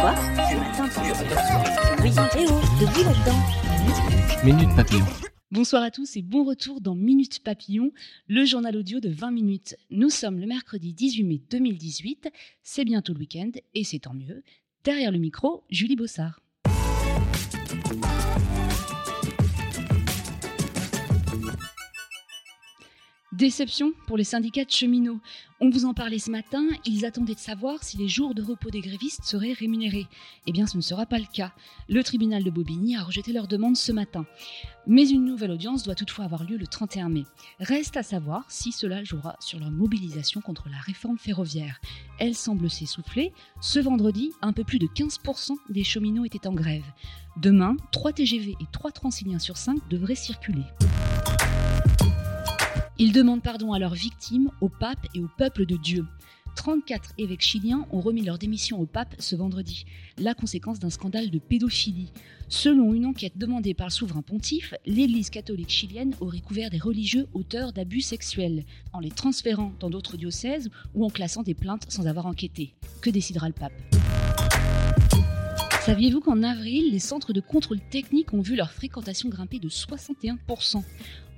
Quoi Ce matin, eh oh, debout là-dedans. Minute Papillon. Bonsoir à tous et bon retour dans Minute Papillon, le journal audio de 20 minutes. Nous sommes le mercredi 18 mai 2018, c'est bientôt le week-end et c'est tant mieux. Derrière le micro, Julie Bossard. Déception pour les syndicats de cheminots. On vous en parlait ce matin, ils attendaient de savoir si les jours de repos des grévistes seraient rémunérés. Eh bien, ce ne sera pas le cas. Le tribunal de Bobigny a rejeté leur demande ce matin. Mais une nouvelle audience doit toutefois avoir lieu le 31 mai. Reste à savoir si cela jouera sur leur mobilisation contre la réforme ferroviaire. Elle semble s'essouffler. Ce vendredi, un peu plus de 15% des cheminots étaient en grève. Demain, 3 TGV et 3 Transiliens sur 5 devraient circuler. Ils demandent pardon à leurs victimes, au pape et au peuple de Dieu. 34 évêques chiliens ont remis leur démission au pape ce vendredi, la conséquence d'un scandale de pédophilie. Selon une enquête demandée par le souverain pontife, l'Église catholique chilienne aurait couvert des religieux auteurs d'abus sexuels, en les transférant dans d'autres diocèses ou en classant des plaintes sans avoir enquêté. Que décidera le pape? Saviez-vous qu'en avril, les centres de contrôle technique ont vu leur fréquentation grimper de 61%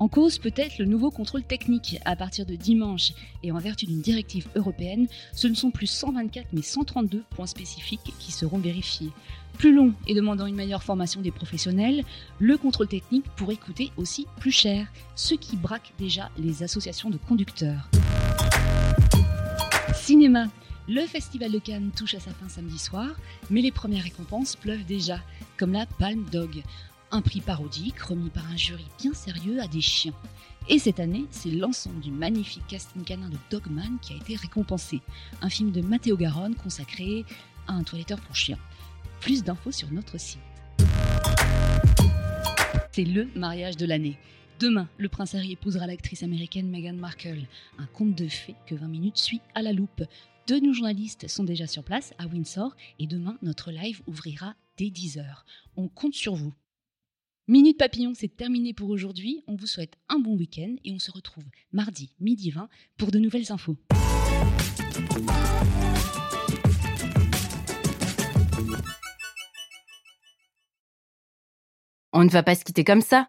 En cause peut-être le nouveau contrôle technique. À partir de dimanche et en vertu d'une directive européenne, ce ne sont plus 124 mais 132 points spécifiques qui seront vérifiés. Plus long et demandant une meilleure formation des professionnels, le contrôle technique pourrait coûter aussi plus cher, ce qui braque déjà les associations de conducteurs. Cinéma. Le Festival de Cannes touche à sa fin samedi soir, mais les premières récompenses pleuvent déjà, comme la Palme Dog, un prix parodique remis par un jury bien sérieux à des chiens. Et cette année, c'est l'ensemble du magnifique casting canin de Dogman qui a été récompensé, un film de Matteo Garonne consacré à un toiletteur pour chiens. Plus d'infos sur notre site. C'est le mariage de l'année. Demain, le prince Harry épousera l'actrice américaine Meghan Markle, un conte de fées que 20 minutes suit à la loupe. Deux de nos journalistes sont déjà sur place à Windsor et demain, notre live ouvrira dès 10h. On compte sur vous. Minute Papillon, c'est terminé pour aujourd'hui. On vous souhaite un bon week-end et on se retrouve mardi midi 20 pour de nouvelles infos. On ne va pas se quitter comme ça.